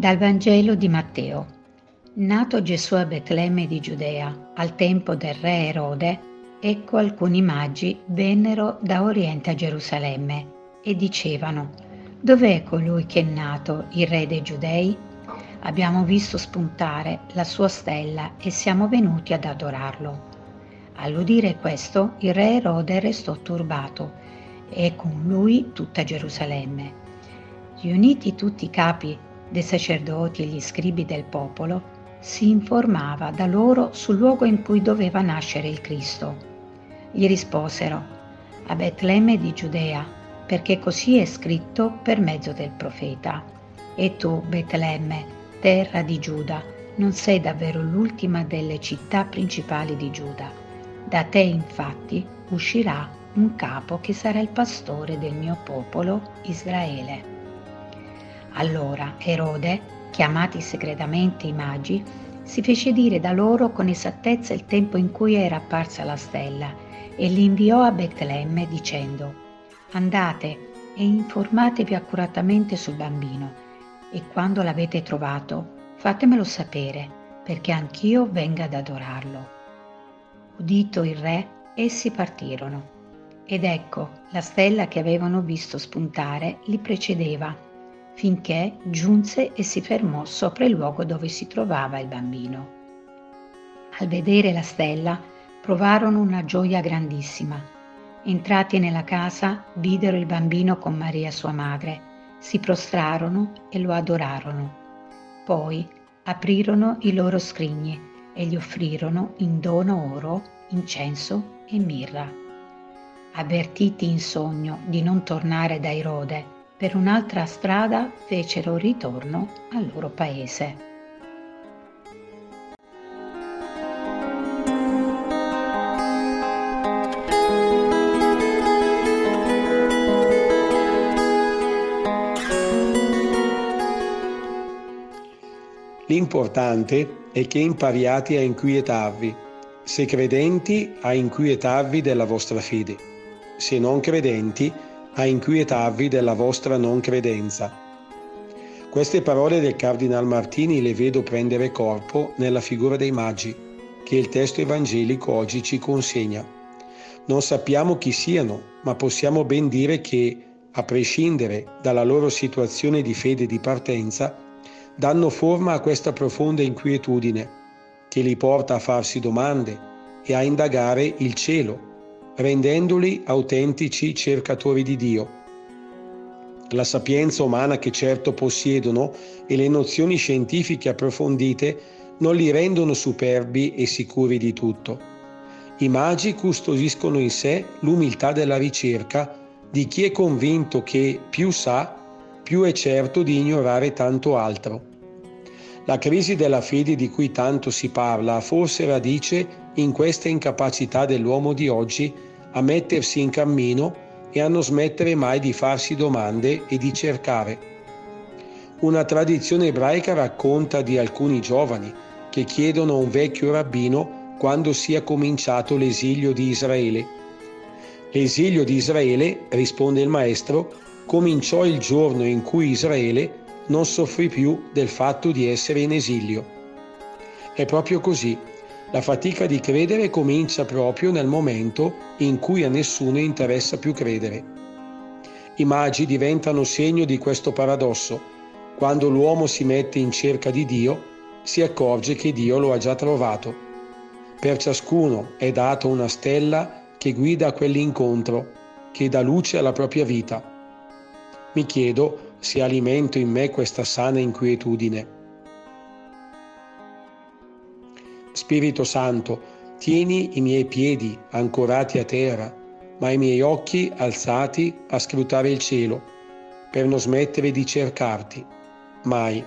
Dal Vangelo di Matteo. Nato Gesù a Betlemme di Giudea, al tempo del re Erode, ecco alcuni magi vennero da Oriente a Gerusalemme e dicevano, Dov'è colui che è nato, il re dei Giudei? Abbiamo visto spuntare la sua stella e siamo venuti ad adorarlo. All'udire questo, il re Erode restò turbato e con lui tutta Gerusalemme. Riuniti tutti i capi dei sacerdoti e gli scribi del popolo, si informava da loro sul luogo in cui doveva nascere il Cristo. Gli risposero, a Betlemme di Giudea, perché così è scritto per mezzo del profeta. E tu, Betlemme, terra di Giuda, non sei davvero l'ultima delle città principali di Giuda. Da te infatti uscirà un capo che sarà il pastore del mio popolo Israele. Allora Erode, chiamati segretamente i magi, si fece dire da loro con esattezza il tempo in cui era apparsa la stella e li inviò a Betlemme dicendo Andate e informatevi accuratamente sul bambino e quando l'avete trovato fatemelo sapere perché anch'io venga ad adorarlo. Udito il re, essi partirono. Ed ecco, la stella che avevano visto spuntare li precedeva finché giunse e si fermò sopra il luogo dove si trovava il bambino. Al vedere la stella provarono una gioia grandissima. Entrati nella casa videro il bambino con Maria sua madre, si prostrarono e lo adorarono. Poi aprirono i loro scrigni e gli offrirono in dono oro, incenso e mirra. Avvertiti in sogno di non tornare da Erode, per un'altra strada fecero ritorno al loro paese. L'importante è che impariate a inquietarvi, se credenti a inquietarvi della vostra fede, se non credenti a inquietarvi della vostra non credenza. Queste parole del Cardinal Martini le vedo prendere corpo nella figura dei magi che il testo evangelico oggi ci consegna. Non sappiamo chi siano, ma possiamo ben dire che, a prescindere dalla loro situazione di fede di partenza, danno forma a questa profonda inquietudine che li porta a farsi domande e a indagare il cielo rendendoli autentici cercatori di Dio. La sapienza umana che certo possiedono e le nozioni scientifiche approfondite non li rendono superbi e sicuri di tutto. I magi custodiscono in sé l'umiltà della ricerca di chi è convinto che più sa, più è certo di ignorare tanto altro. La crisi della fede di cui tanto si parla ha forse radice in questa incapacità dell'uomo di oggi a mettersi in cammino e a non smettere mai di farsi domande e di cercare. Una tradizione ebraica racconta di alcuni giovani che chiedono a un vecchio rabbino quando sia cominciato l'esilio di Israele. L'esilio di Israele, risponde il maestro, cominciò il giorno in cui Israele non soffrì più del fatto di essere in esilio. È proprio così. La fatica di credere comincia proprio nel momento in cui a nessuno interessa più credere. I magi diventano segno di questo paradosso. Quando l'uomo si mette in cerca di Dio, si accorge che Dio lo ha già trovato. Per ciascuno è data una stella che guida quell'incontro, che dà luce alla propria vita. Mi chiedo se alimento in me questa sana inquietudine. Spirito Santo, tieni i miei piedi ancorati a terra, ma i miei occhi alzati a scrutare il cielo, per non smettere di cercarti. Mai.